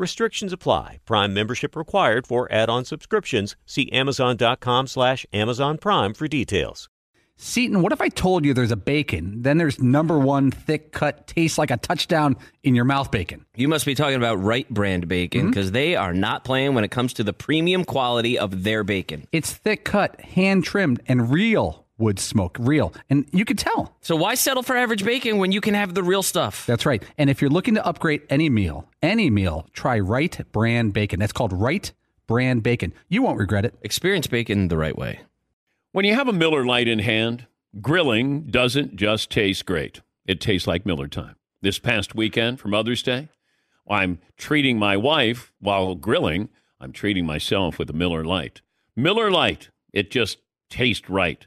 Restrictions apply. Prime membership required for add-on subscriptions. See Amazon.com slash Amazon Prime for details. Seaton, what if I told you there's a bacon, then there's number one thick cut, tastes like a touchdown in your mouth bacon? You must be talking about Wright Brand bacon because mm-hmm. they are not playing when it comes to the premium quality of their bacon. It's thick cut, hand trimmed, and real wood smoke, real. And you could tell. So why settle for average bacon when you can have the real stuff? That's right. And if you're looking to upgrade any meal, any meal, try Wright Brand Bacon. That's called Wright Brand Bacon. You won't regret it. Experience bacon the right way. When you have a Miller Lite in hand, grilling doesn't just taste great. It tastes like Miller time. This past weekend for Mother's Day, I'm treating my wife while grilling. I'm treating myself with a Miller Lite. Miller Lite, it just tastes right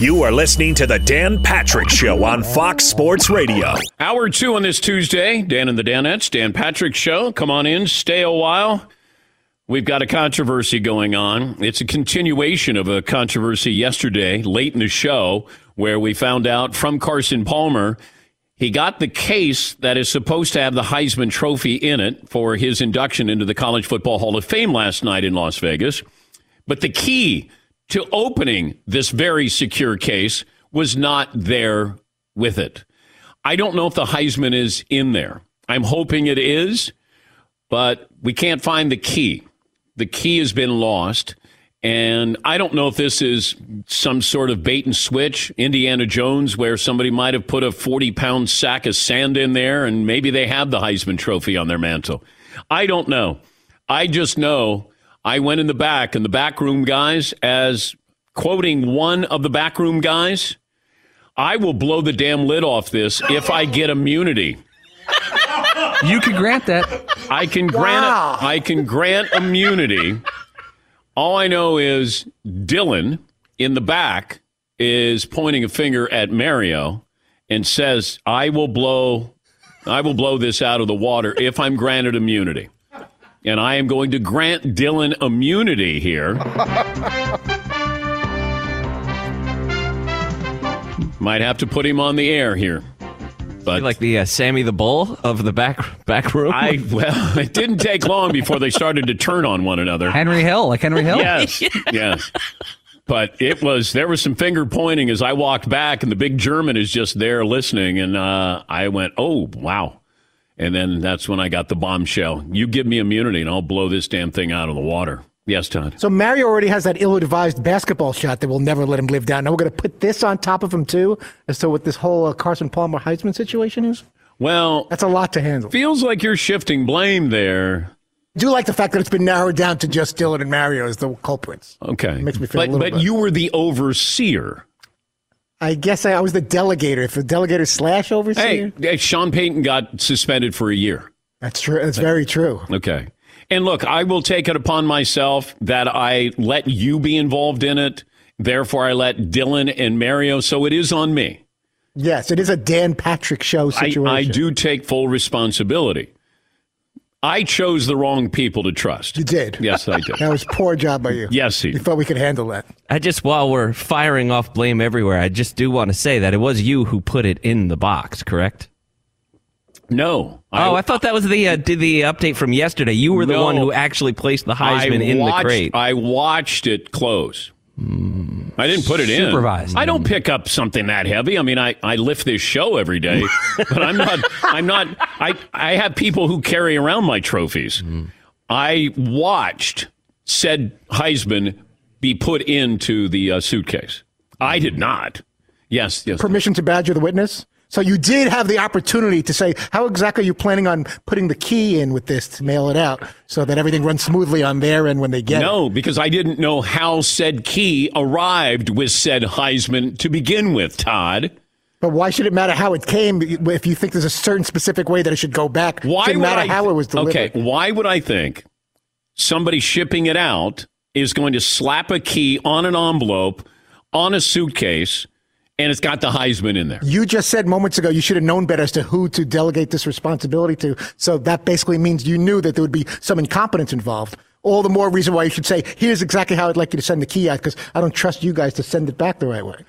You are listening to the Dan Patrick Show on Fox Sports Radio. Hour two on this Tuesday. Dan and the Danettes, Dan Patrick Show. Come on in, stay a while. We've got a controversy going on. It's a continuation of a controversy yesterday, late in the show, where we found out from Carson Palmer he got the case that is supposed to have the Heisman Trophy in it for his induction into the College Football Hall of Fame last night in Las Vegas. But the key to opening this very secure case was not there with it. I don't know if the Heisman is in there. I'm hoping it is, but we can't find the key. The key has been lost. And I don't know if this is some sort of bait and switch, Indiana Jones, where somebody might have put a 40 pound sack of sand in there and maybe they have the Heisman Trophy on their mantle. I don't know. I just know I went in the back, and the backroom guys, as quoting one of the backroom guys, I will blow the damn lid off this if I get immunity. You can grant that. I can grant wow. I can grant immunity. All I know is Dylan in the back is pointing a finger at Mario and says, "I will blow I will blow this out of the water if I'm granted immunity." And I am going to grant Dylan immunity here. Might have to put him on the air here. But like the uh, Sammy the Bull of the back back room. I well, it didn't take long before they started to turn on one another. Henry Hill, like Henry Hill. Yes, yes. But it was there was some finger pointing as I walked back, and the big German is just there listening, and uh, I went, "Oh wow, and then that's when I got the bombshell. You give me immunity and I'll blow this damn thing out of the water. Yes, Todd. So Mario already has that ill-advised basketball shot that will never let him live down. Now we're going to put this on top of him too, as to what this whole uh, Carson Palmer Heisman situation is. Well, that's a lot to handle. Feels like you're shifting blame there. I do like the fact that it's been narrowed down to just Dylan and Mario as the culprits. Okay, it makes me feel but, a little. But you were the overseer. I guess I, was the delegator. If the delegator slash overseer. Hey, Sean Payton got suspended for a year. That's true. That's very true. Okay. And look, I will take it upon myself that I let you be involved in it. Therefore, I let Dylan and Mario. So it is on me. Yes, it is a Dan Patrick show situation. I, I do take full responsibility. I chose the wrong people to trust. You did. Yes, I did. that was poor job by you. Yes, he. You thought we could handle that. I just, while we're firing off blame everywhere, I just do want to say that it was you who put it in the box, correct? No. I, oh, I thought that was the uh, the update from yesterday. You were the no, one who actually placed the Heisman I in watched, the crate. I watched it close. Mm. I didn't put it in. Supervised. I don't pick up something that heavy. I mean, I, I lift this show every day, but I'm not. I'm not. I I have people who carry around my trophies. I watched said Heisman be put into the uh, suitcase. I did not. Yes, yes. Permission to badger the witness. So you did have the opportunity to say, how exactly are you planning on putting the key in with this to mail it out so that everything runs smoothly on their end when they get it? No, because I didn't know how said key arrived with said Heisman to begin with, Todd. But why should it matter how it came if you think there's a certain specific way that it should go back? Why would matter I how it was delivered. Okay, why would I think somebody shipping it out is going to slap a key on an envelope on a suitcase and it's got the Heisman in there? You just said moments ago you should have known better as to who to delegate this responsibility to. So that basically means you knew that there would be some incompetence involved. All the more reason why you should say, here's exactly how I'd like you to send the key out because I don't trust you guys to send it back the right way.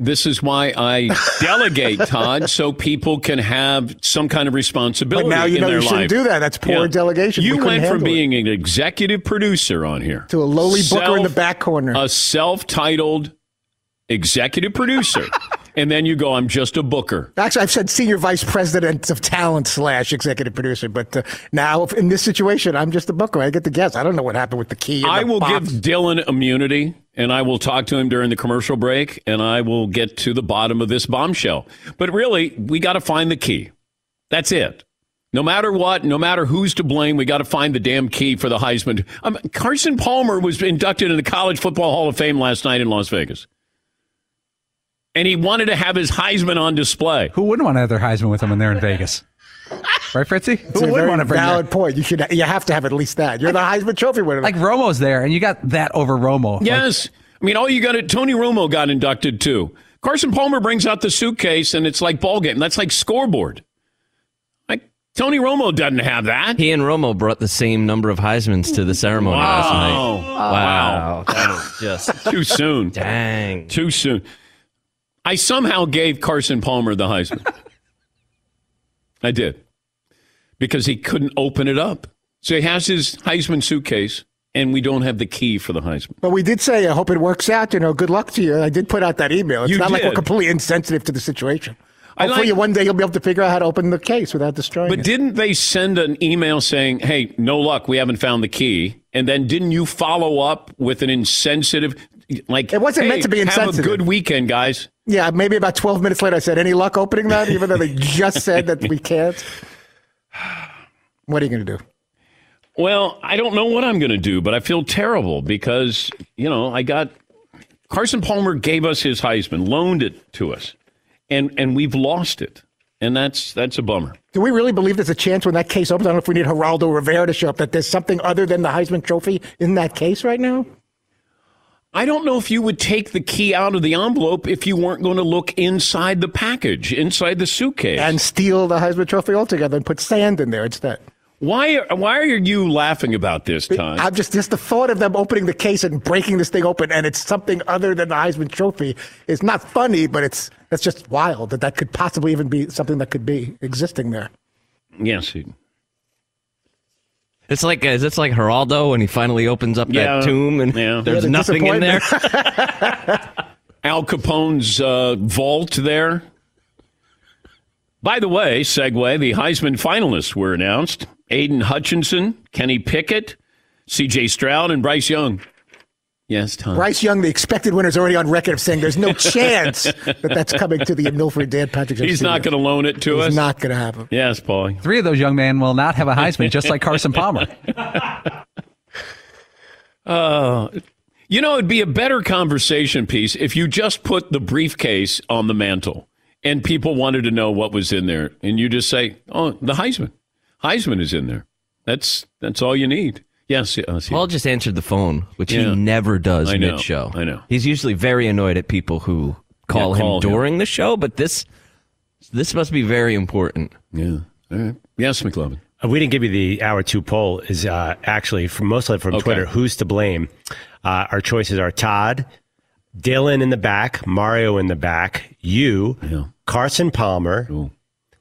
This is why I delegate, Todd, so people can have some kind of responsibility. But now you know you shouldn't life. do that. That's poor delegation. You couldn't went from handle it. being an executive producer on here To a lowly booker in the back corner. A self-titled executive producer, and then you go, "I'm just a booker." Actually, I've said senior vice president of talent slash executive producer, but uh, now in this situation, I'm just a booker. I get to guess. I don't know what happened with the key. I the will box. give Dylan immunity, and I will talk to him during the commercial break, and I will get to the bottom of this bombshell. But really, we got to find the key. That's it. No matter what, no matter who's to blame, we got to find the damn key for the Heisman. Um, Carson Palmer was inducted into the College Football Hall of Fame last night in Las Vegas. And he wanted to have his Heisman on display. Who wouldn't want to have their Heisman with them when they're in Vegas? Right, Fritzy? It's Who a wouldn't very want to bring valid their, point. You should. You have to have at least that. You're the Heisman Trophy winner. like Romo's there, and you got that over Romo. Like, Yes. I mean, all you got it. Tony Romo got inducted too. Carson Palmer brings out the suitcase and it's like ball game. That's like scoreboard. Like Tony Romo doesn't have that. He and Romo brought the same number of Heismans to the ceremony last night. Wow. Wow. That was just Too soon. dang. Too soon. I somehow gave Carson Palmer the Heisman. I did. Because he couldn't open it up. So he has his Heisman suitcase and we don't have the key for the Heisman. but we did say, I hope it works out. You know, good luck to you. I did put out that email. It's You not like we're completely insensitive to the situation. I Hopefully, like- one day you'll be able to figure out how to open the case without destroying But it. But didn't they send an email saying, "Hey, no luck, we haven't found the key"? And then didn't you follow up with an insensitive, like It wasn't meant to be insensitive. Have a good weekend, guys. yeah, maybe about 12 minutes later, I said, "Any luck opening that?" Even though they just said that we can't. What are you going to do? Well, I don't know what I'm going to do, but I feel terrible because you know I got Carson Palmer gave us his Heisman, loaned it to us, and and we've lost it, and that's that's a bummer. Do we really believe there's a chance when that case opens? I don't know if we need Geraldo Rivera to show up that there's something other than the Heisman Trophy in that case right now. I don't know if you would take the key out of the envelope if you weren't going to look inside the package, inside the suitcase. and steal the Heisman Trophy altogether and put sand in there instead. Why why are you laughing about this, Todd? I'm just just the thought of them opening the case and breaking this thing open, and it's something other than the Heisman Trophy is not funny, but it's that's just wild that that could possibly even be something that could be existing there. yes. He- It's like is it's like Geraldo when he finally opens up Yeah. that tomb and Yeah. there's Yeah, nothing in there. Al Capone's uh, vault there. By the way, segue, the Heisman finalists were announced. Aidan Hutchinson, Kenny Pickett, C.J. Stroud, and Bryce Young. Yes, Tom. Bryce Young, the expected winner, is already on record of saying there's no chance that that's coming to the Milford Dan Patrick. Show He's not going to loan it to us. It's not going to happen. Yes, Paulie. Three of those young men will not have a Heisman, just like Carson Palmer. Uh, you know, it'd be a better conversation piece if you just put the briefcase on the mantle and people wanted to know what was in there, and you just say, "Oh, the Heisman, Heisman is in there." That's that's all you need. Yes, yes. Paul just answered the phone, which Yeah. he never does I know, mid show. I know. He's usually very annoyed at people who call Yeah, him call him. during the show, but this this must be very important. yeah. All right. Yes, McLovin. Uh, We didn't give you the hour two poll. Is uh, actually from mostly from Okay. Twitter. Who's to blame? Uh, our choices are Todd, Dylan in the back, Mario in the back, you, Yeah. Carson Palmer,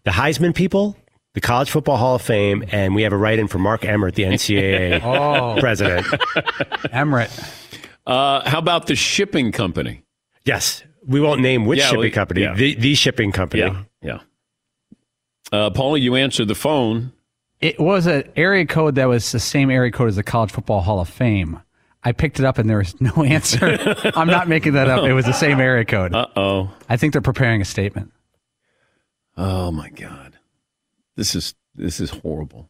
the Heisman people, the College Football Hall of Fame, and we have a write-in for Mark Emmert, the NCAA Oh, president. Emmerich. Uh, how about the shipping company? Yes. We won't name which Yeah, shipping we- company. yeah. The, the shipping company. Yeah, yeah. Uh, Paulie, you answered the phone. It was an area code that was the same area code as the College Football Hall of Fame. I picked it up and there was no answer. I'm not making that up. It was the same area code. Uh oh. I think they're preparing a statement. Oh my God, this is this is horrible.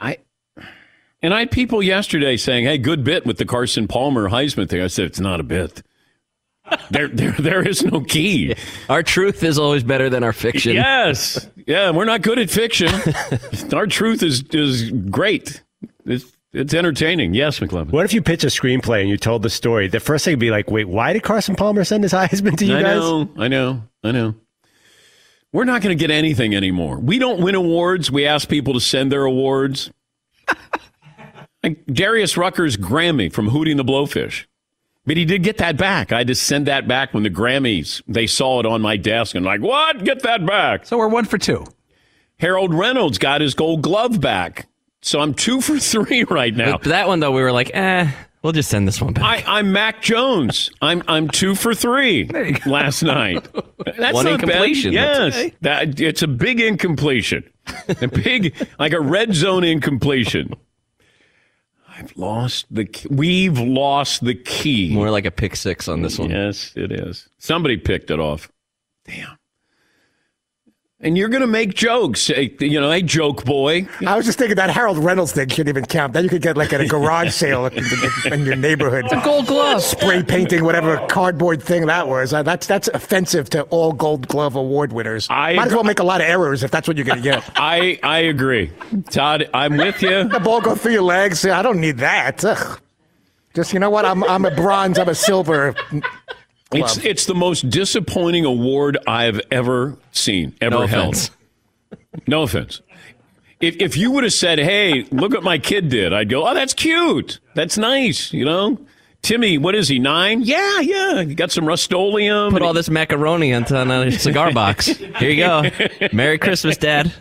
I and I had people yesterday saying, "Hey, good bit with the Carson Palmer Heisman thing." I said, "It's not a bit. There, there, there is no key." Our truth is always better than our fiction. Yes, yeah, we're not good at fiction. Our truth is is great. It's it's entertaining. Yes, McLovin. What if you pitch a screenplay and you told the story? The first thing would be like, wait, why did Carson Palmer send his Heisman to you I guys? I know, I know, I know. We're not going to get anything anymore. We don't win awards. We ask people to send their awards. like Darius Rucker's Grammy from Hootie & the Blowfish. But he did get that back. I had to send that back when the Grammys, they saw it on my desk and like, what? Get that back. So we're one for two. Harold Reynolds got his gold glove back. So I'm two for three right now. But that one though, we were like, eh, we'll just send this one back. I, I'm Mac Jones. I'm I'm two for three last night. That's One not incompletion. That's Yes, that it's a big incompletion, a big like a red zone incompletion. I've lost the. key. We've lost the key. More like a pick six on this one. Yes, it is. Somebody picked it off. Damn. And you're going to make jokes. You know, hey, joke boy. I was just thinking that Harold Reynolds thing shouldn't even count. Then you could get like at a garage sale in, in- in your neighborhood. A gold glove. Spray painting whatever cardboard thing that was. Uh, That's that's offensive to all Gold Glove award winners. I Might as well make a lot of errors if that's what you're going to get. I I agree, Todd. I'm with you. the ball go through your legs. I don't need that. Ugh. Just you know what? I'm I'm a bronze. I'm a silver. It's it's the most disappointing award I've ever seen, ever No held. offense. No offense. If if you would have said, "Hey, look what my kid did," I'd go, "Oh, that's cute. That's nice." You know, Timmy, what is he? Nine? Yeah, yeah. He got some Rust-Oleum. Put all this macaroni into a cigar box. Here you go. Merry Christmas, Dad.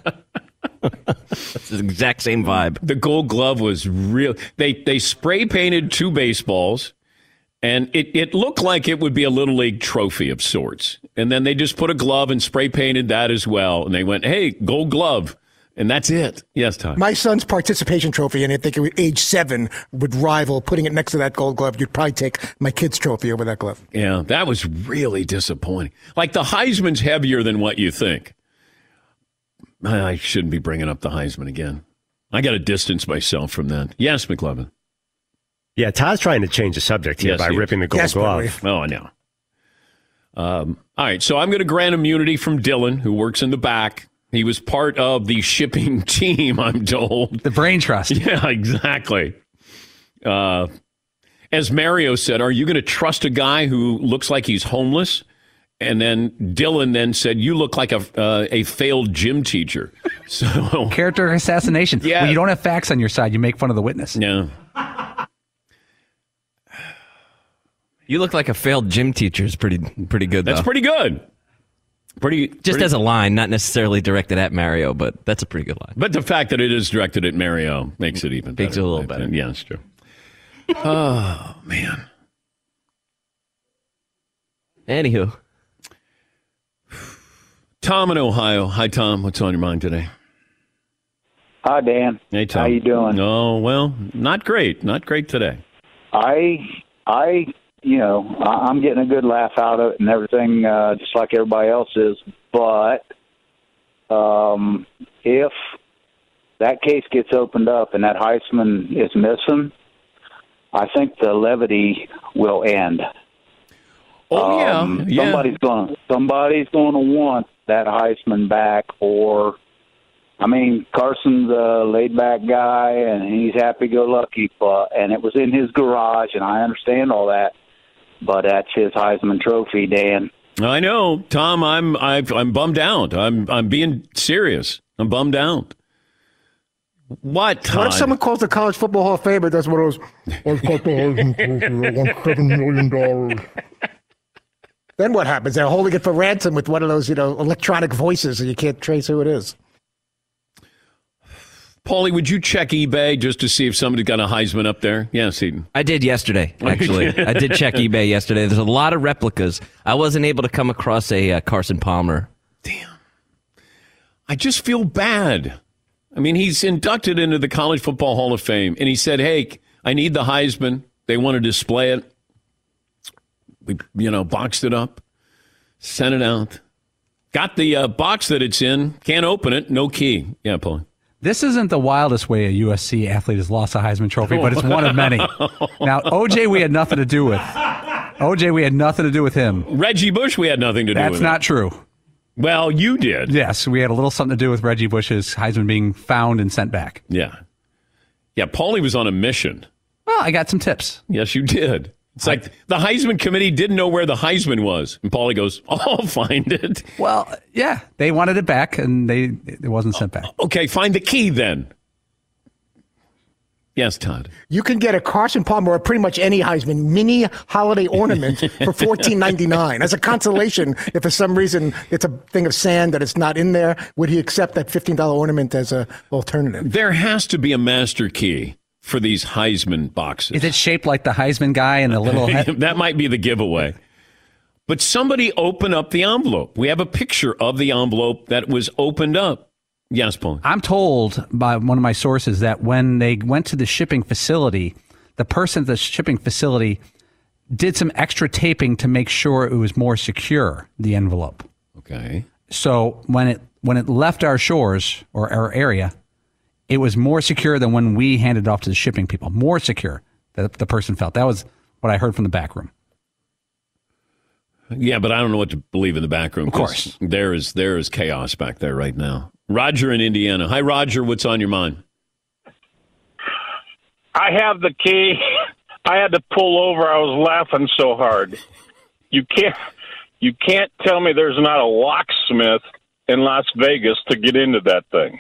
it's the exact same vibe. the Gold Glove was real. They they spray painted two baseballs, and it it looked like it would be a little league trophy of sorts. And then they just put a glove and spray painted that as well. And they went, "Hey, Gold Glove," and that's it. Yes, Tom. My son's participation trophy, and I think it was age seven would rival putting it next to that Gold Glove. You'd probably take my kid's trophy over that glove. Yeah, that was really disappointing. Like the Heisman's heavier than what you think. I I shouldn't be bringing up the Heisman again. I got to distance myself from that. Yes, McLovin. Yeah, Todd's trying to change the subject here Yes, by he ripping the gold Desperately. glove. Oh, I know. Um, all right, so I'm going to grant immunity from Dylan, who works in the back. He was part of the shipping team, I'm told. The brain trust. Yeah, exactly. Uh, as Mario said, are you going to trust a guy who looks like he's homeless? And then Dylan then said, "You look like a uh, a failed gym teacher." So Character assassination. Yeah. When you don't have facts on your side, you make fun of the witness. no, You look like a failed gym teacher. Is pretty pretty good. that's though. pretty good. Pretty Just pretty- as a line, not necessarily directed at Mario, but that's a pretty good line. But the fact that it is directed at Mario makes it even Makes better. it a little better. Yeah, that's true. oh man, Anywho, Tom in Ohio. Hi, Tom. What's on your mind today? Hi, Dan. Hey, Tom. How you doing? Oh well, not great. Not great today. I, I, you know, I- I'm getting a good laugh out of it and everything, uh, just like everybody else is. But um, if that case gets opened up and that Heisman is missing, I think the levity will end. Oh Um, yeah, yeah. Somebody's going. Somebody's going to want that Heisman back, or I mean, Carson's a laid-back guy, and he's happy-go-lucky. But and it was in his garage, and I understand all that. But that's his Heisman Trophy, Dan. I know, Tom. I'm I've, I'm bummed out. I'm I'm being serious. I'm bummed out. What, Todd? What if someone calls the College Football Hall of Fame and does one of those? Oh, I got the Heisman Trophy. I won seven million dollars. Then what happens? They're holding it for ransom with one of those, you know, electronic voices, and you can't trace who it is. Paulie, would you check eBay just to see if somebody got a Heisman up there? Yes, Eden. I did yesterday, actually. I did check eBay yesterday. There's a lot of replicas. I wasn't able to come across a uh, Carson Palmer. Damn. I just feel bad. I mean, he's inducted into the College Football Hall of Fame, and he said, "Hey, I need the Heisman. They want to display it. We, you know, boxed it up, sent it out, got the uh, box that it's in. Can't open it. No key. Yeah, Paul. This isn't the wildest way a USC athlete has lost a Heisman Trophy, but it's oh. one of many. Now, OJ, we had nothing to do with. OJ, we had nothing to do with him. Reggie Bush, we had nothing to do That's with. That's not true. Well, you did. Yes, we had a little something to do with Reggie Bush's Heisman being found and sent back. Yeah. Yeah, Paulie was on a mission. Well, I got some tips. Yes, you did. It's like the Heisman committee didn't know where the Heisman was. And Paulie goes, I'll find it. Well, yeah, they wanted it back, and they it wasn't sent back. Okay, find the key then. Yes, Todd. You can get a Carson Palmer or pretty much any Heisman mini holiday ornament for fourteen ninety nine as a consolation. If for some reason it's a thing of sand that it's not in there, would he accept that fifteen dollar ornament as a alternative? There has to be a master key for these Heisman boxes. Is it shaped like the Heisman guy and the little head? that might be the giveaway. But somebody open up the envelope. We have a picture of the envelope that was opened up. Yes, Paul. I'm told by one of my sources that when they went to the shipping facility, the person at the shipping facility did some extra taping to make sure it was more secure, the envelope. Okay. So when it when it left our shores or our area, it was more secure than when we handed it off to the shipping people. More secure that the person felt. That was what I heard from the back room. Yeah, but I don't know what to believe in the back room. Of course. There is there is chaos back there right now. Roger in Indiana. Hi Roger, what's on your mind? I have the key. I had to pull over. I was laughing so hard. You can't you can't tell me there's not a locksmith in Las Vegas to get into that thing.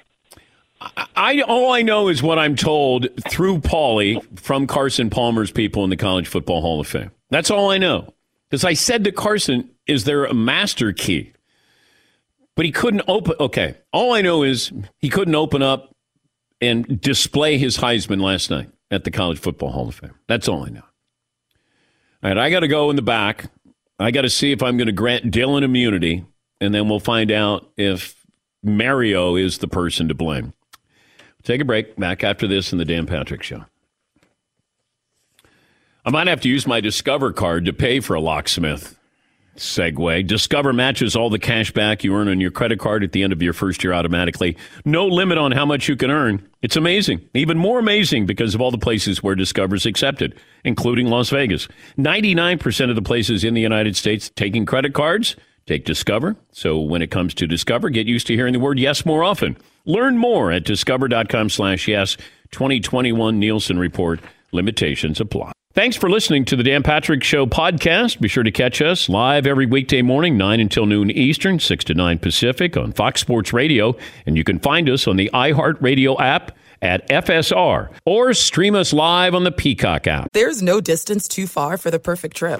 I all I know is what I'm told through Paulie from Carson Palmer's people in the College Football Hall of Fame. That's all I know. Because I said to Carson, "Is there a master key?" But he couldn't open. Okay, all I know is he couldn't open up and display his Heisman last night at the College Football Hall of Fame. That's all I know. All right, I got to go in the back. I got to see if I'm going to grant Dylan immunity, and then we'll find out if Mario is the person to blame. Take a break. Back after this in the Dan Patrick Show. I might have to use my Discover card to pay for a locksmith. Segue. Discover matches all the cash back you earn on your credit card at the end of your first year automatically. No limit on how much you can earn. It's amazing. Even more amazing because of all the places where Discover's accepted, including Las Vegas. 99% of the places in the United States taking credit cards take Discover. So when it comes to Discover, get used to hearing the word yes more often. Learn more at discover.com slash yes. 2021 Nielsen Report. Limitations apply. Thanks for listening to the Dan Patrick Show podcast. Be sure to catch us live every weekday morning, 9 until noon Eastern, 6 to 9 Pacific on Fox Sports Radio. And you can find us on the iHeartRadio app at FSR or stream us live on the Peacock app. There's no distance too far for the perfect trip.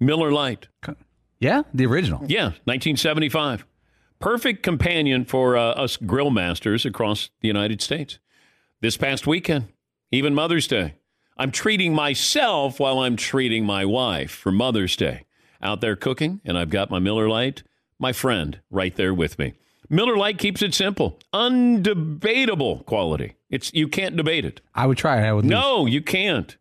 Miller Lite. Yeah, the original. Yeah, 1975. Perfect companion for uh, us grill masters across the United States. This past weekend, even Mother's Day, I'm treating myself while I'm treating my wife for Mother's Day. Out there cooking, and I've got my Miller Lite, my friend, right there with me. Miller Lite keeps it simple, undebatable quality. It's you can't debate it. I would try it. I would. lose. No, you can't.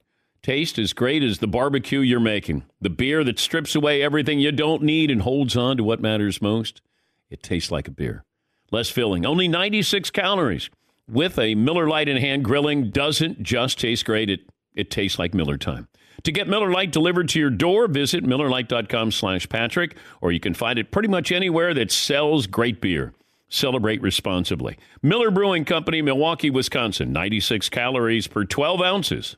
Taste as great as the barbecue you're making. The beer that strips away everything you don't need and holds on to what matters most. It tastes like a beer. Less filling, only 96 calories. With a Miller Lite in hand, grilling doesn't just taste great, it, it tastes like Miller time. To get Miller Lite delivered to your door, visit MillerLite.com slash Patrick, or you can find it pretty much anywhere that sells great beer. Celebrate responsibly. Miller Brewing Company, Milwaukee, Wisconsin. 96 calories per 12 ounces.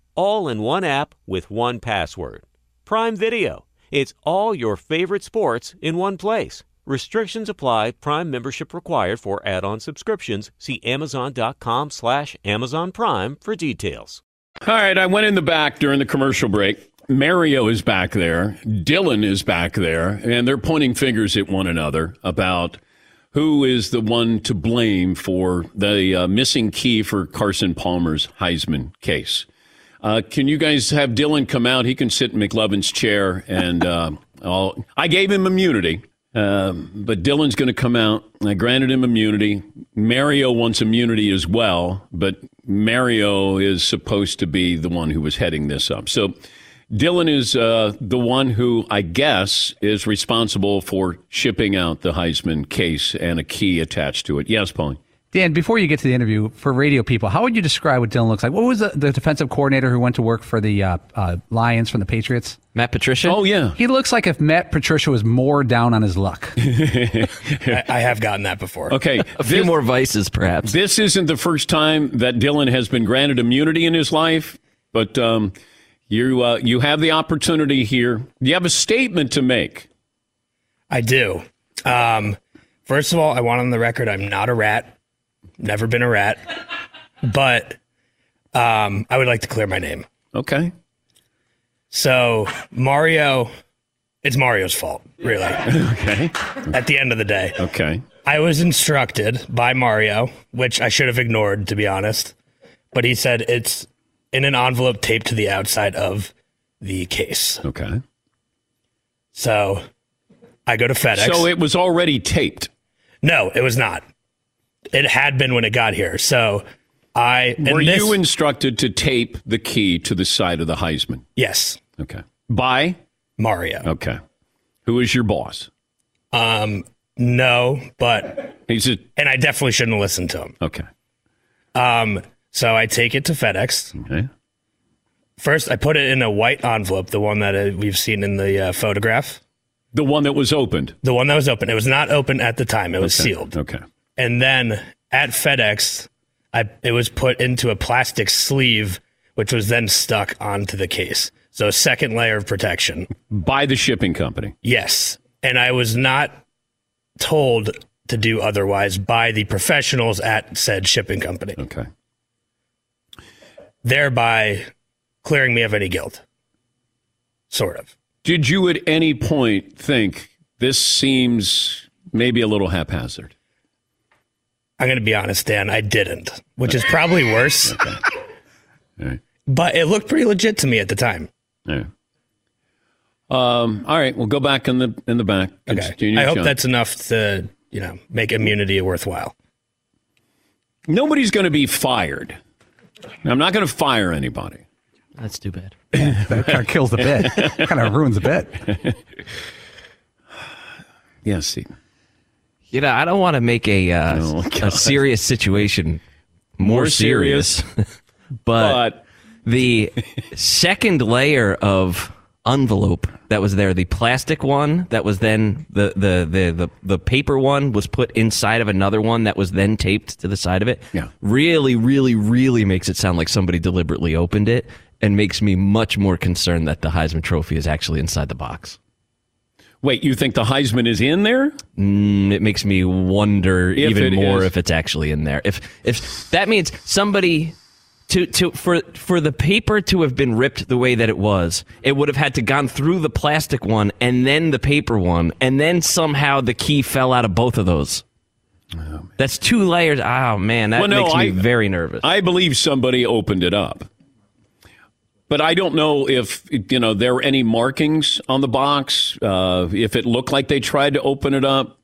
all in one app with one password. Prime Video. It's all your favorite sports in one place. Restrictions apply. Prime membership required for add-on subscriptions. See Amazon.com slash Amazon Prime for details. All right, I went in the back during the commercial break. Mario is back there. Dylan is back there. And they're pointing fingers at one another about who is the one to blame for the uh, missing key for Carson Palmer's Heisman case. Uh, can you guys have Dylan come out? He can sit in McLovin's chair, and uh, I gave him immunity. Um, but Dylan's going to come out. I granted him immunity. Mario wants immunity as well, but Mario is supposed to be the one who was heading this up. So Dylan is uh, the one who I guess is responsible for shipping out the Heisman case and a key attached to it. Yes, Paulie. Dan, before you get to the interview, for radio people, how would you describe what Dylan looks like? What was the, the defensive coordinator who went to work for the uh, uh, Lions from the Patriots? Matt Patricia? Oh, yeah. He looks like if Matt Patricia was more down on his luck. I, I, have gotten that before. Okay. a this, few more vices, perhaps. This isn't the first time that Dylan has been granted immunity in his life, but um, you, uh, you have the opportunity here. You have a statement to make. I do. Um, first of all, I want on the record I'm not a rat. Never been a rat, but um, I would like to clear my name. Okay. So Mario, it's Mario's fault, really. okay. At the end of the day. Okay. I was instructed by Mario, which I should have ignored, to be honest. But he said it's in an envelope taped to the outside of the case. Okay. So I go to FedEx. So it was already taped. No, it was not. It had been when it got here. So I were this, you instructed to tape the key to the side of the Heisman? Yes. Okay. By Mario. Okay. Who is your boss? Um, no, but he's a, and I definitely shouldn't listen to him. Okay. Um, so I take it to FedEx. Okay. First, I put it in a white envelope, the one that uh, we've seen in the uh, photograph. The one that was opened. The one that was open. It was not open at the time. It was okay. sealed. Okay. And then at FedEx, I, it was put into a plastic sleeve, which was then stuck onto the case. So a second layer of protection. By the shipping company. Yes. And I was not told to do otherwise by the professionals at said shipping company. Okay. Thereby clearing me of any guilt. Sort of. Did you at any point think this seems maybe a little haphazard? I'm going to be honest, Dan. I didn't, which is probably worse. okay. Right. But it looked pretty legit to me at the time. Yeah. Um, all right, we'll go back in the in the back. Okay. I hope shot. that's enough to you know make immunity worthwhile. Nobody's going to be fired. I'm not going to fire anybody. That's too bad. that kind of kills the bit. kind of ruins the bet. yes, Steve. You know, I don't want to make a uh, oh, a serious situation more, more serious, serious. but, but the second layer of envelope that was there, the plastic one that was then the, the the the the paper one was put inside of another one that was then taped to the side of it. Yeah, really, really, really makes it sound like somebody deliberately opened it, and makes me much more concerned that the Heisman Trophy is actually inside the box. Wait, you think the Heisman is in there? Mm, it makes me wonder If even more is. if it's actually in there. If if that means somebody to to for for the paper to have been ripped the way that it was, it would have had to gone through the plastic one and then the paper one, and then somehow the key fell out of both of those. That's two layers. Oh man, that Well, no, makes me I- very nervous. I believe somebody opened it up. But I don't know if you know there were any markings on the box. Uh, if it looked like they tried to open it up,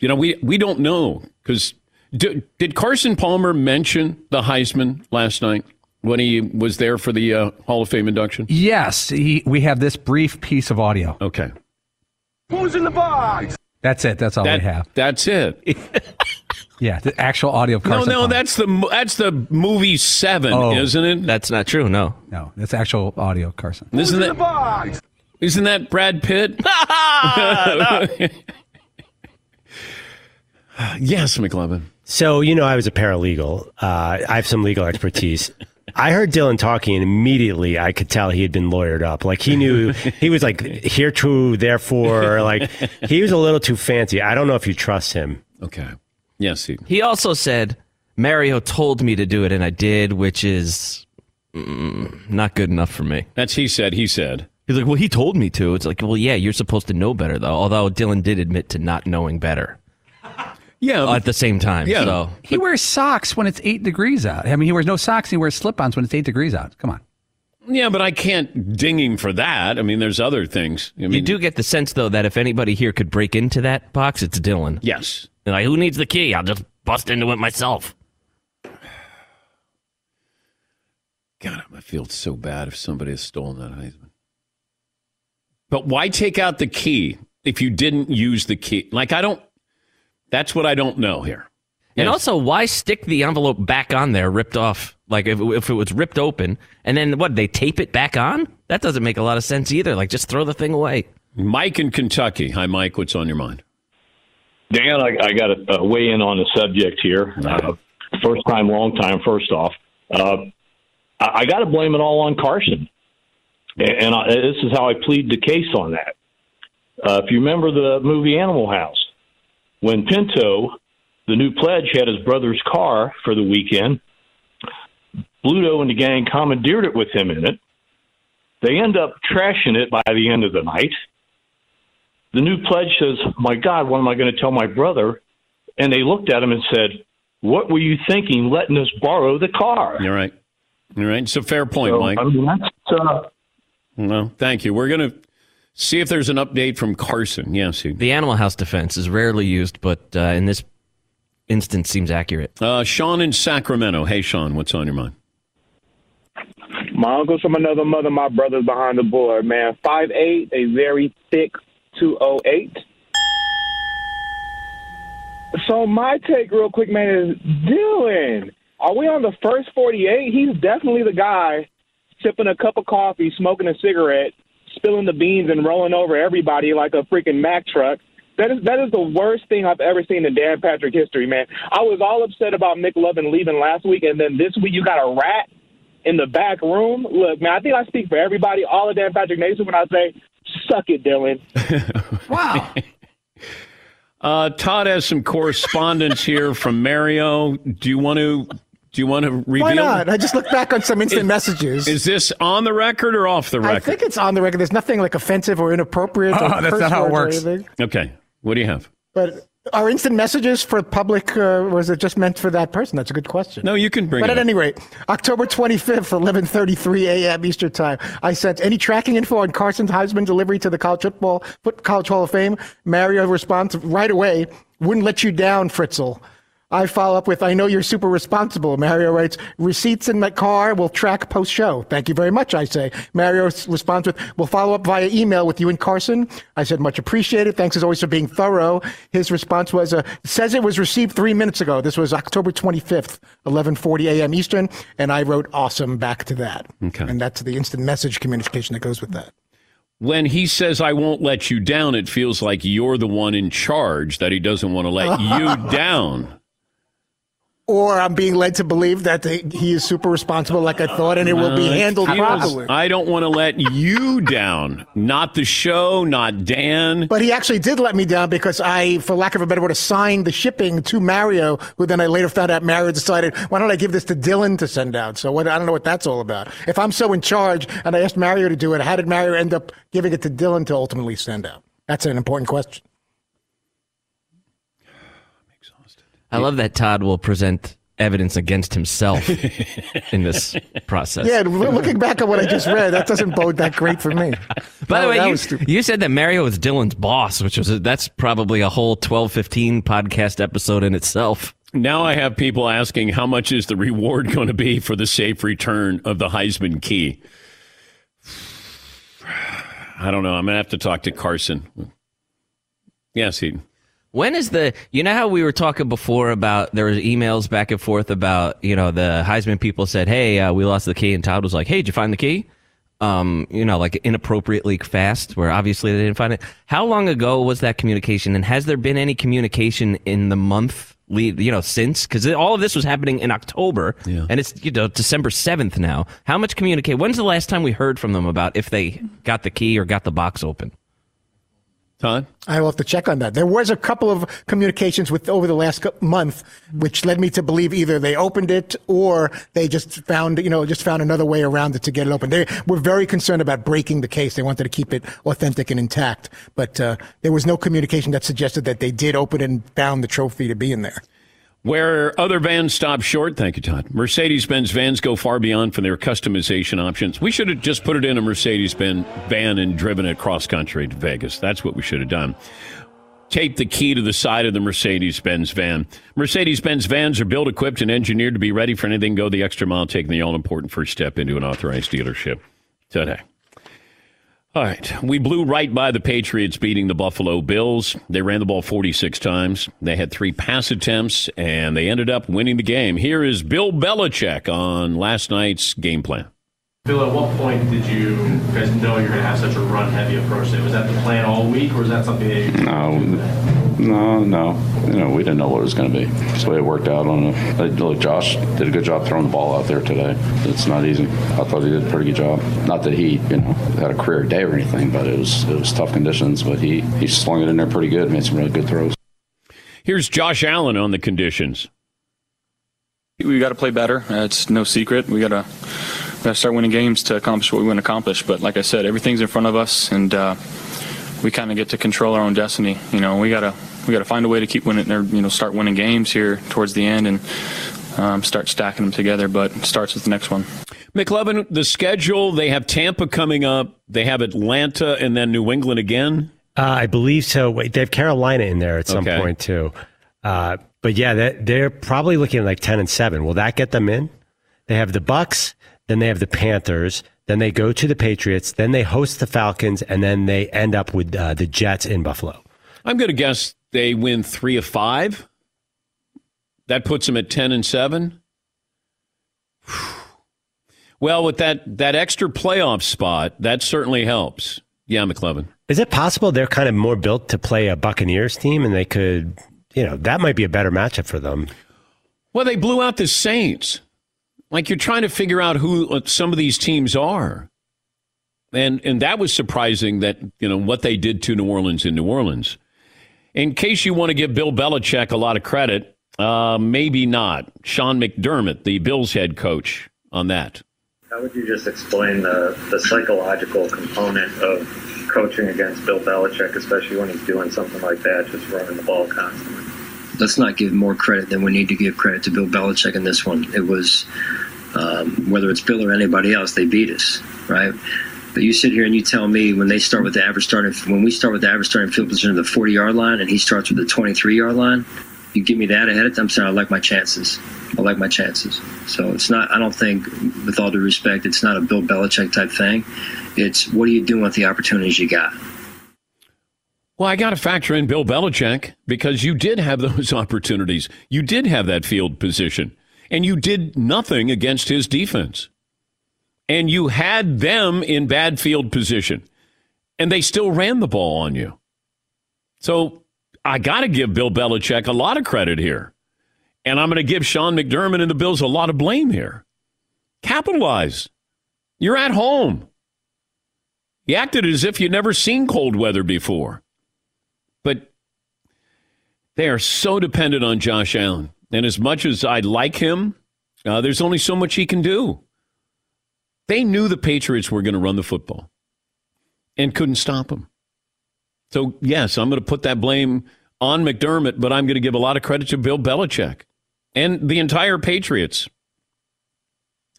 you know, we we don't know because did Carson Palmer mention the Heisman last night when he was there for the uh, Hall of Fame induction? Yes, he, we have this brief piece of audio. Okay. Who's in the box? That's it. That's all That- we have. That's it. Yeah, the actual audio of No, Carson no, Palmer. that's the that's the movie Seven, Oh. isn't it? That's not true. No, no, that's actual audio, of Carson. Isn't that isn't that Brad Pitt? yes, McLovin. So, you know, I was a paralegal. Uh, I have some legal expertise. I heard Dylan talking, and immediately I could tell he had been lawyered up. Like he knew he was like here to, therefore, like he was a little too fancy. I don't know if you trust him. Okay. Yes, he. He also said Mario told me to do it, and I did, which is mm, not good enough for me. That's he said. He said. He's like, well, he told me to. It's like, well, yeah, you're supposed to know better, though. Although Dylan did admit to not knowing better. Yeah, at the same time. Yeah. So He wears socks when it's eight degrees out. I mean, he wears no socks. and He wears slip-ons when it's eight degrees out. Come on. Yeah, but I can't ding him for that. I mean, there's other things. I mean, you do get the sense, though, that if anybody here could break into that box, it's Dylan. Yes. And like, who needs the key? I'll just bust into it myself. God, I feel so bad if somebody has stolen that Heisman. But why take out the key if you didn't use the key? Like, I don't. That's what I don't know here. And Yes. also, why stick the envelope back on there, ripped off? Like, if, if it was ripped open, and then what, they tape it back on? That doesn't make a lot of sense either. Like, just throw the thing away. Mike in Kentucky. Hi, Mike. What's on your mind? Dan, I, I got to uh, weigh in on the subject here. Uh, first time, long time. First off, uh, I, I got to blame it all on Carson, and, and I, this is how I plead the case on that. Uh, if you remember the movie Animal House, when Pinto, the new pledge, had his brother's car for the weekend, Bluto and the gang commandeered it with him in it. They end up trashing it by the end of the night the new pledge says, My God, what am I going to tell my brother? And they looked at him and said, What were you thinking letting us borrow the car? You're right. You're right. It's a fair point, So, Mike. I mean, that's, uh, No, thank you. We're going to see if there's an update from Carson. Yes, he. The Animal House defense is rarely used, but uh, in this instance seems accurate. Uh, Sean in Sacramento. Hey, Sean, what's on your mind? My uncle's from another mother. My brother's behind the board. Man, five eight, a very thick two oh eight. So my take, real quick, man, is Dylan. Are we on the first forty eight? He's definitely the guy sipping a cup of coffee, smoking a cigarette, spilling the beans, and rolling over everybody like a freaking Mack truck. That is that is the worst thing I've ever seen in Dan Patrick history, man. I was all upset about McLovin leaving last week, and then this week you got a rat in the back room. Look, man, I think I speak for everybody, all of Dan Patrick Nation, when I say, suck it, Dylan. wow. Uh, Todd has some correspondence here from Mario. Do you want to? Do you want to reveal? Why not? I just looked back on some instant messages. Is this on the record or off the record? I think it's on the record. There's nothing like offensive or inappropriate. or Oh, that's not how it works. Okay. What do you have? But are instant messages for public? Uh, was it just meant for that person? That's a good question. No, you can bring But it at up. any rate, October 25th, 11:33 a.m. Eastern Time, I sent any tracking info on Carson's Heisman delivery to the College Football College Hall of Fame. Mario responds right away, "Wouldn't let you down, Fritzl." I follow up with, I know you're super responsible. Mario writes, receipts in my car will track post show. Thank you very much, I say. Mario responds with, we'll follow up via email with you and Carson. I said, much appreciated. Thanks as always for being thorough. His response was, uh, says it was received three minutes ago. This was October 25th, 1140 a.m. Eastern. And I wrote awesome back to that. Okay. And that's the instant message communication that goes with that. When he says, I won't let you down, it feels like you're the one in charge, that he doesn't want to let you down. Or I'm being led to believe that he is super responsible, like I thought, and it will be Uh, handled properly. I don't want to let you down. Not the show, not Dan. But he actually did let me down because I, for lack of a better word, assigned the shipping to Mario, who then I later found out Mario decided, why don't I give this to Dylan to send out? So what, I don't know what that's all about. If I'm so in charge and I asked Mario to do it, how did Mario end up giving it to Dylan to ultimately send out? That's an important question. I love that Todd will present evidence against himself in this process. Yeah, looking back at what I just read, that doesn't bode that great for me. By the way, you, you said that Mario was Dylan's boss, which was that's probably a whole twelve fifteen podcast episode in itself. Now I have people asking how much is the reward going to be for the safe return of the Heisman key. I don't know. I'm going to have to talk to Carson. Yes, he. When is the you know how we were talking before about there was emails back and forth about you know the Heisman people said hey uh, we lost the key and Todd was like hey did you find the key? Um you know like inappropriately fast where obviously they didn't find it. How long ago was that communication and has there been any communication in the month lead you know since? Because all of this was happening in October and it's you know December seventh now. How much communicate when's the last time we heard from them about if they got the key or got the box open Todd I will have to check on that. There was a couple of communications with over the last month, which led me to believe either they opened it or they just found, you know, just found another way around it to get it open. They were very concerned about breaking the case. They wanted to keep it authentic and intact, but uh, there was no communication that suggested that they did open it and found the trophy to be in there. Where other vans stop short, thank you, Todd. Mercedes Benz vans go far beyond for their customization options. We should have just put it in a Mercedes Benz van and driven it cross country to Vegas. That's what we should have done. Tape the key to the side of the Mercedes Benz van. Mercedes Benz vans are built, equipped, and engineered to be ready for anything. Go the extra mile, taking the all important first step into an authorized dealership today. All right. We blew right by the Patriots beating the Buffalo Bills. They ran the ball 46 times. They had three pass attempts, and they ended up winning the game. Here is Bill Belichick on last night's game plan. Bill, at what point did you guys know you're going to have such a run heavy approach? Was that the plan all week, or was that something that you No, no, no. You know, we didn't know what it was going to be. Just the way it worked out on a. Look, Josh did a good job throwing the ball out there today. It's not easy. I thought he did a pretty good job. Not that he, you know, had a career day or anything, but it was it was tough conditions. But he he slung it in there pretty good. Made some really good throws. Here's Josh Allen on the conditions. We got to play better. Uh, it's no secret. We got to got to start winning games to accomplish what we want to accomplish. But like I said, everything's in front of us, and uh, we kind of get to control our own destiny. You know, we gotta we gotta find a way to keep winning, or you know, start winning games here towards the end, and um, start stacking them together. But it starts with the next one. McLovin, the schedule, they have Tampa coming up. They have Atlanta and then New England again. Uh, I believe so. Wait, they have Carolina in there at some Okay. point too. Uh, but yeah, they're, they're probably looking at like ten and seven. Will that get them in? They have the Bucks, then they have the Panthers, then they go to the Patriots, then they host the Falcons, and then they end up with uh, the Jets in Buffalo. I'm going to guess they win three of five. That puts them at 10 and 7. Well, with that, that extra playoff spot, that certainly helps. Yeah, McLovin. Is it possible they're kind of more built to play a Buccaneers team, and they could, you know, that might be a better matchup for them? Well, they blew out the Saints. Like you're trying to figure out who uh, some of these teams are. And and that was surprising that, you know, what they did to New Orleans in New Orleans. In case you want to give Bill Belichick a lot of credit, uh, maybe not. Sean McDermott, the Bills head coach, on that. How would you just explain the, the psychological component of coaching against Bill Belichick, especially when he's doing something like that, just running the ball constantly? Let's not give more credit than we need to give credit to Bill Belichick in this one. It was um, whether it's Bill or anybody else, they beat us, right? But you sit here and you tell me when they start with the average starting, when we start with the average starting field position of the 40 yard line, and he starts with the 23 yard line, you give me that ahead of time. I'm saying I like my chances. I like my chances. So it's not. I don't think, with all due respect, it's not a Bill Belichick type thing. It's what are you doing with the opportunities you got. Well, I got to factor in Bill Belichick because you did have those opportunities. You did have that field position, and you did nothing against his defense. And you had them in bad field position, and they still ran the ball on you. So I got to give Bill Belichick a lot of credit here. And I'm going to give Sean McDermott and the Bills a lot of blame here. Capitalize. You're at home. You acted as if you'd never seen cold weather before. But they are so dependent on Josh Allen. And as much as I like him, uh, there's only so much he can do. They knew the Patriots were going to run the football and couldn't stop him. So, yes, I'm going to put that blame on McDermott, but I'm going to give a lot of credit to Bill Belichick and the entire Patriots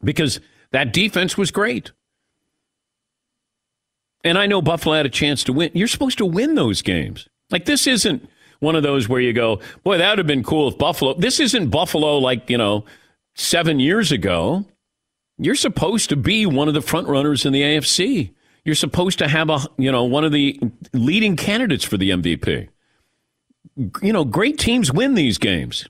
because that defense was great. And I know Buffalo had a chance to win. You're supposed to win those games. Like, this isn't one of those where you go, boy, that would have been cool if Buffalo. This isn't Buffalo like, you know, seven years ago. You're supposed to be one of the front runners in the AFC. You're supposed to have a, you know, one of the leading candidates for the MVP. You know, great teams win these games,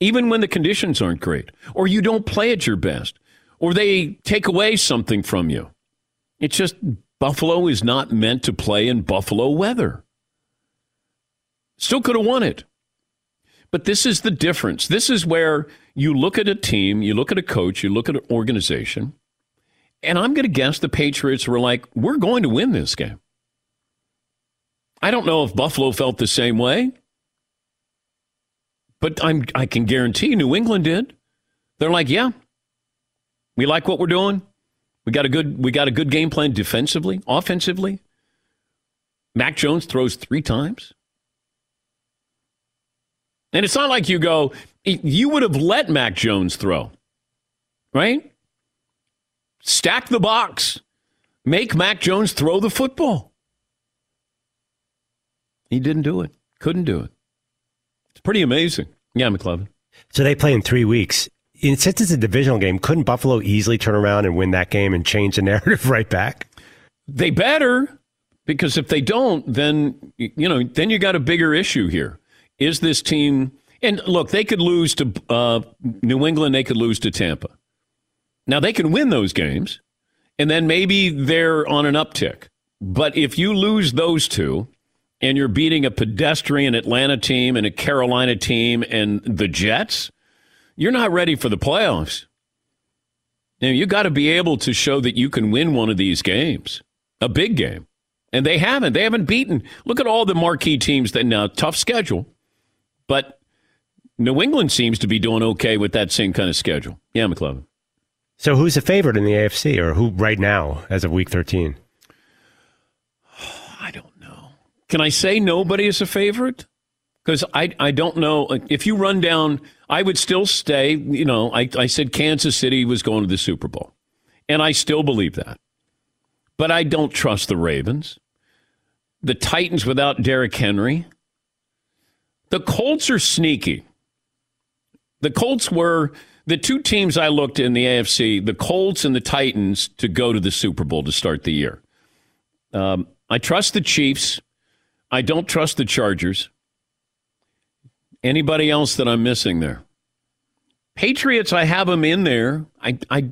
even when the conditions aren't great, or you don't play at your best, or they take away something from you. It's just Buffalo is not meant to play in Buffalo weather. Still could have won it. But this is the difference. This is where you look at a team, you look at a coach, you look at an organization, and I'm going to guess the Patriots were like, we're going to win this game. I don't know if Buffalo felt the same way, but I'm, I can guarantee New England did. They're like, yeah, we like what we're doing. We got a good we got a good game plan defensively, offensively. Mac Jones throws three times. And it's not like you go, you would have let Mac Jones throw, right? Stack the box. Make Mac Jones throw the football. He didn't do it. Couldn't do it. It's pretty amazing. Yeah, McLovin. So they play in three weeks. In, since it's a divisional game, couldn't Buffalo easily turn around and win that game and change the narrative right back? They better, because if they don't, then you know, then you got a bigger issue here. Is this team? And look, they could lose to uh, New England. They could lose to Tampa. Now they can win those games, and then maybe they're on an uptick. But if you lose those two, and you're beating a pedestrian Atlanta team and a Carolina team and the Jets, you're not ready for the playoffs. Now, you got to be able to show that you can win one of these games, a big game. And they haven't. They haven't beaten. Look at all the marquee teams that now tough schedule. But New England seems to be doing okay with that same kind of schedule. Yeah, McLovin. So who's the favorite in the AFC or who right now as of week 13? I don't know. Can I say nobody is a favorite? Because I, I don't know. If you run down, I would still stay. You know, I, I said Kansas City was going to the Super Bowl. And I still believe that. But I don't trust the Ravens. The Titans without Derrick Henry. The Colts are sneaky. The Colts were the two teams I looked in the AFC, the Colts and the Titans, to go to the Super Bowl to start the year. Um, I trust the Chiefs. I don't trust the Chargers. Anybody else that I'm missing there? Patriots, I have them in there. I, I,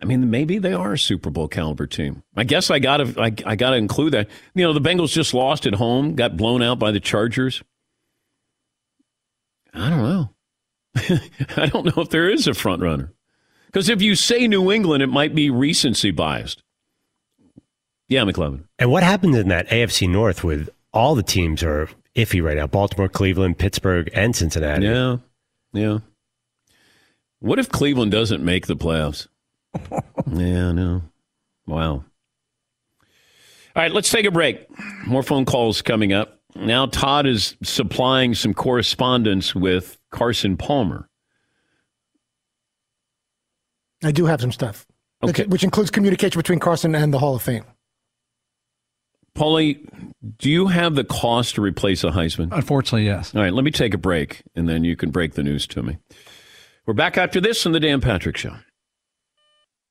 I mean, maybe they are a Super Bowl caliber team. I guess I got to, I, I got to include that. You know, the Bengals just lost at home, got blown out by the Chargers. I don't know. I don't know if there is a front runner. Because if you say New England, it might be recency biased. Yeah, McLovin. And what happens in that AFC North with all the teams are iffy right now? Baltimore, Cleveland, Pittsburgh, and Cincinnati. Yeah, yeah. What if Cleveland doesn't make the playoffs? yeah, no. Wow. All right, let's take a break. More phone calls coming up. Now, Todd is supplying some correspondence with Carson Palmer. I do have some stuff, Okay. which, which includes communication between Carson and the Hall of Fame. Paulie, do you have the cost to replace a Heisman? Unfortunately, yes. All right, let me take a break, and then you can break the news to me. We're back after this on the Dan Patrick Show.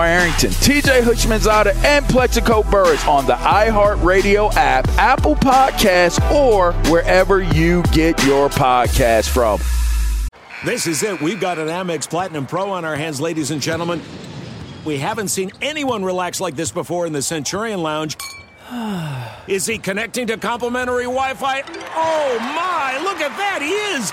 Arrington, TJ Houshmandzadeh, and Plaxico Burress on the iHeartRadio app, Apple Podcasts, or wherever you get your podcast from. This is it. We've got an Amex Platinum Pro on our hands, ladies and gentlemen. We haven't seen anyone relax like this before in the Centurion Lounge. Is he connecting to complimentary Wi Fi? Oh my, look at that! He is!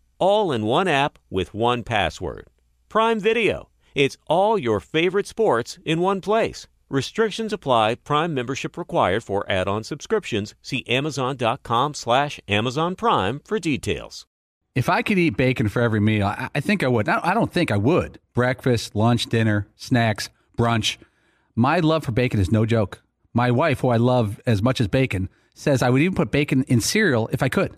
all in one app with one password. Prime Video. It's all your favorite sports in one place. Restrictions apply. Prime membership required for add-on subscriptions. See Amazon.com slash Amazon Prime for details. If I could eat bacon for every meal, I, I think I would. I don't think I would. Breakfast, lunch, dinner, snacks, brunch. My love for bacon is no joke. My wife, who I love as much as bacon, says I would even put bacon in cereal if I could.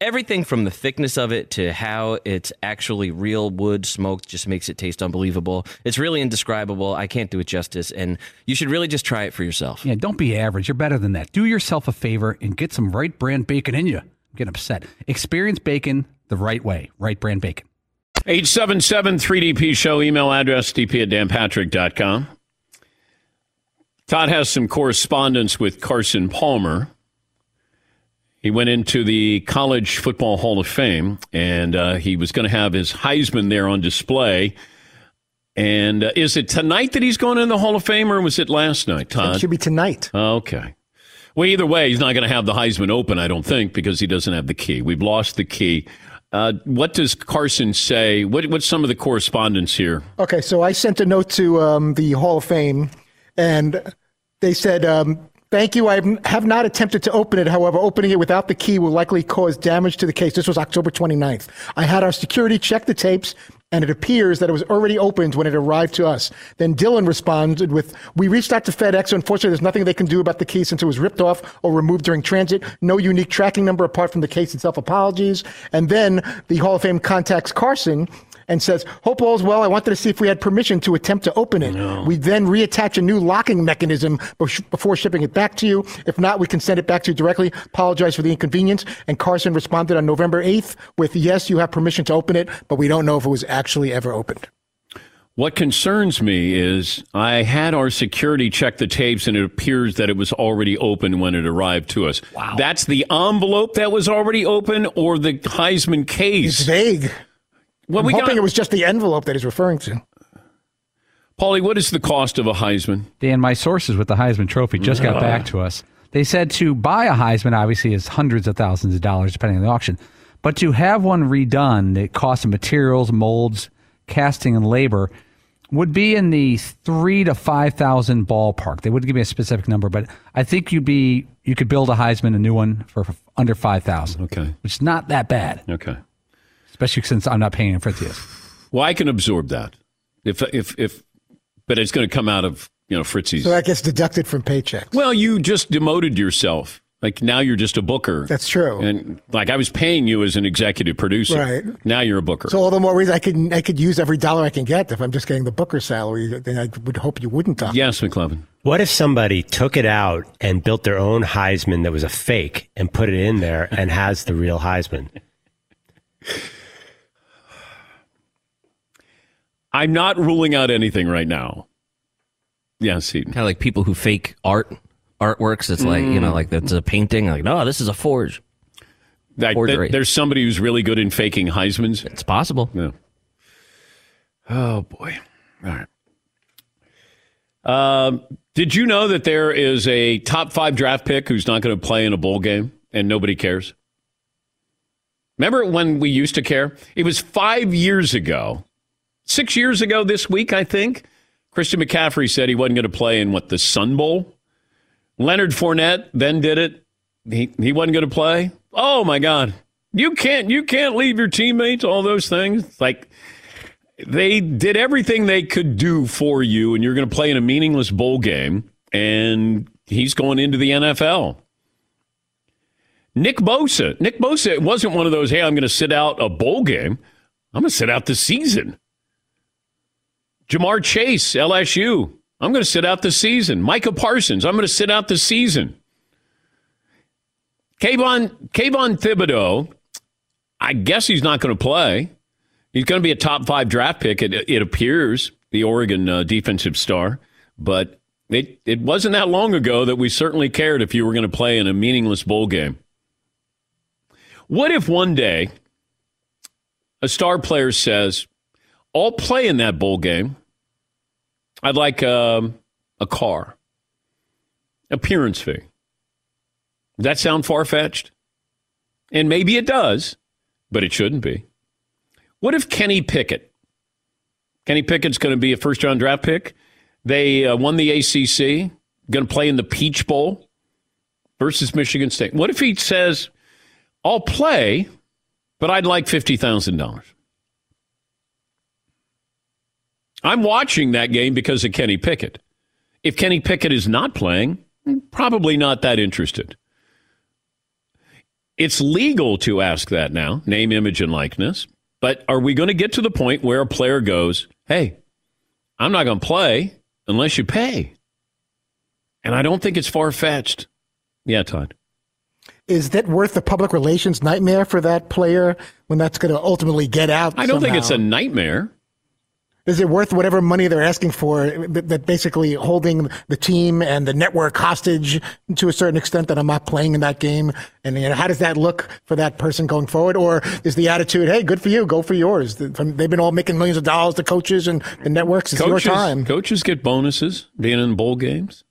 Everything from the thickness of it to how it's actually real wood smoked just makes it taste unbelievable. It's really indescribable. I can't do it justice, and you should really just try it for yourself. Yeah, don't be average. You're better than that. Do yourself a favor and get some Wright Brand bacon in you. I'm getting upset. Experience bacon the right way. Wright Brand bacon. 877 3DP Show, email address dp at danpatrick.com. Todd has some correspondence with Carson Palmer. He went into the College Football Hall of Fame, and uh, he was going to have his Heisman there on display. And uh, is it tonight that he's going in the Hall of Fame, or was it last night, Todd? It should be tonight. Okay. Well, either way, he's not going to have the Heisman open, I don't think, because he doesn't have the key. We've lost the key. Uh, what does Carson say? What, what's some of the correspondence here? Okay, so I sent a note to um, the Hall of Fame, and they said, um, Thank you. I have not attempted to open it. However, opening it without the key will likely cause damage to the case. This was October 29th. I had our security check the tapes, and it appears that it was already opened when it arrived to us. Then Dylan responded with, We reached out to FedEx. Unfortunately, there's nothing they can do about the key since it was ripped off or removed during transit. No unique tracking number apart from the case itself. Apologies. And then the Hall of Fame contacts Carson and says, Hope all's well. I wanted to see if we had permission to attempt to open it. We then reattach a new locking mechanism before shipping it back to you. If not, we can send it back to you directly. Apologize for the inconvenience. And Carson responded on November 8th with, Yes, you have permission to open it, but we don't know if it was actually ever opened. What concerns me is I had our security check the tapes, and it appears that it was already open when it arrived to us. Wow. That's the envelope that was already open, or the Heisman case. It's vague. Well, I'm we hoping got- it was just the envelope that he's referring to. Paulie, what is the cost of a Heisman? Dan, my sources with the Heisman Trophy just got Ah. back to us. They said to buy a Heisman obviously is hundreds of thousands of dollars depending on the auction, but to have one redone, it costs of materials, molds, casting, and labor would be in the three to five thousand ballpark. They wouldn't give me a specific number, but I think you'd be you could build a Heisman, a new one for under five thousand. Okay, which is not that bad. Okay, especially since I'm not paying for this. Well, I can absorb that if if if, but it's going to come out of you know Fritzy's. So that gets deducted from paychecks. Well, you just demoted yourself. Like now you're just a booker. That's true. And like I was paying you as an executive producer. Right. Now you're a booker. So all the more reason I could I could use every dollar I can get if I'm just getting the booker salary. Then I would hope you wouldn't talk. Yes, McLovin. What if somebody took it out and built their own Heisman that was a fake and put it in there and has the real Heisman? I'm not ruling out anything right now. Yes, Seton. Kind of like people who fake art artworks. It's like you know, Mm. like it's a painting. Like no, this is a forge. Like, Forgery. th- there's somebody who's really good in faking Heisman's. It's possible. Yeah. Oh boy. All right. Um, did you know that there is a top five draft pick who's not going to play in a bowl game and nobody cares? Remember when we used to care? It was five years ago, six years ago this week, I think. Christian McCaffrey said he wasn't going to play in what the Sun Bowl. Leonard Fournette then did it. He he wasn't going to play. Oh my God! You can't you can't leave your teammates. All those things like they did everything they could do for you, and you're going to play in a meaningless bowl game. And he's going into the NFL. Nick Bosa. Nick Bosa wasn't one of those. Hey, I'm going to sit out a bowl game. I'm going to sit out the season. Ja'Marr Chase, LSU. I'm going to sit out the season. Micah Parsons. I'm going to sit out the season. Kayvon, Kayvon Thibodeaux, I guess he's not going to play. He's going to be a top five draft pick, it, it appears, the Oregon uh, defensive star. But it, it wasn't that long ago that we certainly cared if you were going to play in a meaningless bowl game. What if one day a star player says, I'll play in that bowl game. I'd like um, a car, appearance fee. Does that sound far fetched? And maybe it does, but it shouldn't be. What if Kenny Pickett? Kenny Pickett's going to be a first round draft pick. They uh, won the ACC, going to play in the Peach Bowl versus Michigan State. What if he says, I'll play, but I'd like $50,000? I'm watching that game because of Kenny Pickett. If Kenny Pickett is not playing, probably not that interested. It's legal to ask that now, name, image, and likeness. But are we going to get to the point where a player goes, hey, I'm not going to play unless you pay? And I don't think it's far fetched. Yeah, Todd. Is that worth the public relations nightmare for that player when that's going to ultimately get out? I don't think it's a nightmare. Is it worth whatever money they're asking for that, that basically holding the team and the network hostage to a certain extent that I'm not playing in that game? And you know, how does that look for that person going forward? Or is the attitude, hey, good for you, go for yours? They've been all making millions of dollars, the coaches and the networks. It's coaches, your time. Coaches get bonuses being in bowl games.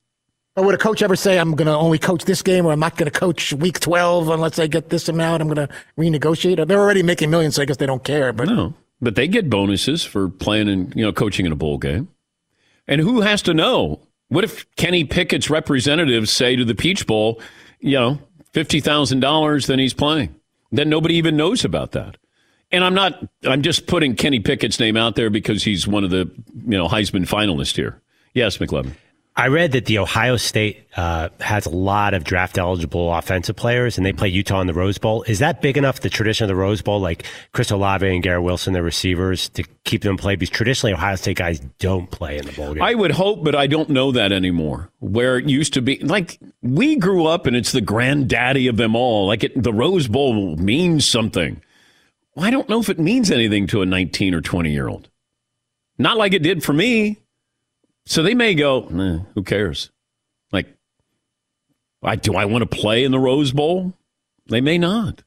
Or would a coach ever say, I'm going to only coach this game or I'm not going to coach week 12 unless I get this amount? I'm going to renegotiate. They're already making millions, so I guess they don't care. But No, but they get bonuses for playing and you know coaching in a bowl game. And who has to know? What if Kenny Pickett's representatives say to the Peach Bowl, you know, fifty thousand dollars, then he's playing. Then nobody even knows about that. And I'm not. I'm just putting Kenny Pickett's name out there because he's one of the you know Heisman finalists here. Yes, McLovin. I read that the Ohio State uh, has a lot of draft eligible offensive players, and they play Utah in the Rose Bowl. Is that big enough, the tradition of the Rose Bowl, like Chris Olave and Garrett Wilson, the receivers, to keep them play? Because traditionally, Ohio State guys don't play in the bowl game. I would hope, but I don't know that anymore. Where it used to be, like we grew up, and it's the granddaddy of them all. Like it, the Rose Bowl means something. Well, I don't know if it means anything to a 19 or 20 year old. Not like it did for me. So they may go, nah, who cares? Like, I do I want to play in the Rose Bowl? They may not.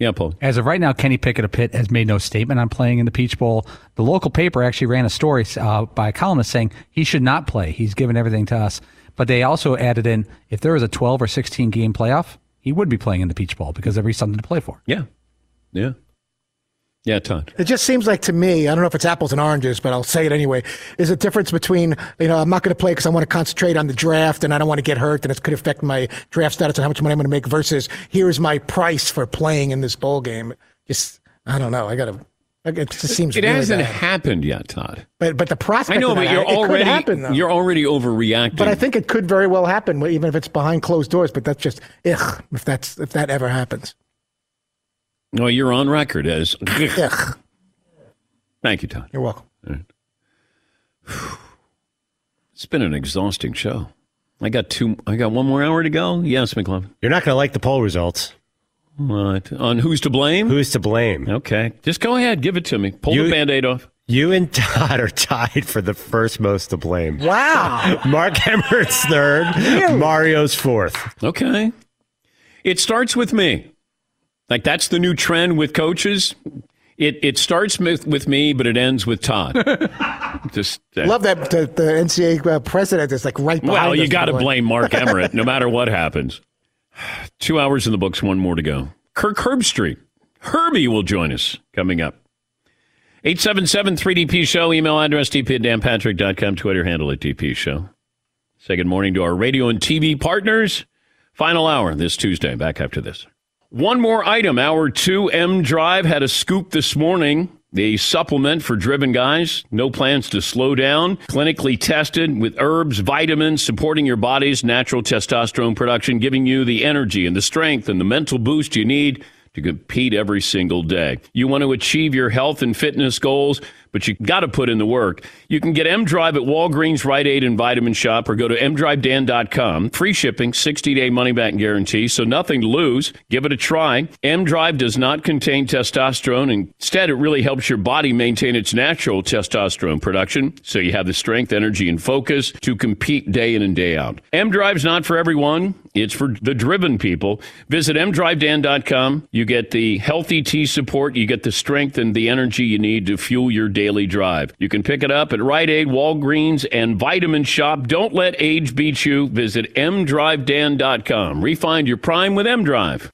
Yeah, Paul. As of right now, Kenny Pickett of Pitt has made no statement on playing in the Peach Bowl. The local paper actually ran a story uh, by a columnist saying he should not play. He's given everything to us. But they also added in if there was a 12 or 16 game playoff, he would be playing in the Peach Bowl because there'd be something to play for. Yeah. Yeah. Yeah, Todd. It just seems like to me, I don't know if it's apples and oranges, but I'll say it anyway. Is a difference between, you know, I'm not going to play because I want to concentrate on the draft and I don't want to get hurt and it could affect my draft status and how much money I'm going to make versus here is my price for playing in this bowl game. Just, I don't know. I got to, it just seems It really hasn't bad. happened yet, Todd. But, but the prospect I know, but you're it could already happen, though. you're already overreacting. But I think it could very well happen, even if it's behind closed doors. But that's just, ugh, if that's if that ever happens. No, you're on record as. Ugh. Thank you, Todd. You're welcome. It's been an exhausting show. I got two. I got one more hour to go. Yes, McLovin. You're not going to like the poll results. What on who's to blame? Who's to blame? Okay, just go ahead. Give it to me. Pull You- the band-aid off. You and Todd are tied for the first most to blame. Wow. Mark Emmert's third, Mario's fourth. Okay. It starts with me. Like that's the new trend with coaches. It it starts with, with me, but it ends with Todd. Just uh, Love that the, the NCAA uh, president is like right behind well, you got to by the way. blame Mark Emmert, no matter what happens. Two hours in the books, one more to go. Kirk Herbstreit, Herbie will join us coming up. 877-3DP Show, email address dp at danpatrick.com, Twitter handle at DP Show. Say good morning to our radio and TV partners. Final hour this Tuesday. Back after this. One more item. Hour two M Drive had a scoop this morning. The supplement for driven guys. No plans to slow down. Clinically tested with herbs, vitamins, supporting your body's natural testosterone production, giving you the energy and the strength and the mental boost you need to compete every single day. You want to achieve your health and fitness goals, but you got to put in the work. You can get M Drive at Walgreens, Rite Aid, and Vitamin Shoppe, or go to mdrivedan.com. Free shipping, 60 day money back guarantee, so nothing to lose. Give it a try. M Drive does not contain testosterone. Instead, it really helps your body maintain its natural testosterone production, so you have the strength, energy, and focus to compete day in and day out. M Drive's not for everyone. It's for the driven people. Visit mdrivedan.com. You get the healthy tea support. You get the strength and the energy you need to fuel your daily drive. You can pick it up at Rite Aid, Walgreens, and Vitamin Shoppe. Don't let age beat you. Visit mdrivedan.com. Refind your prime with M Drive.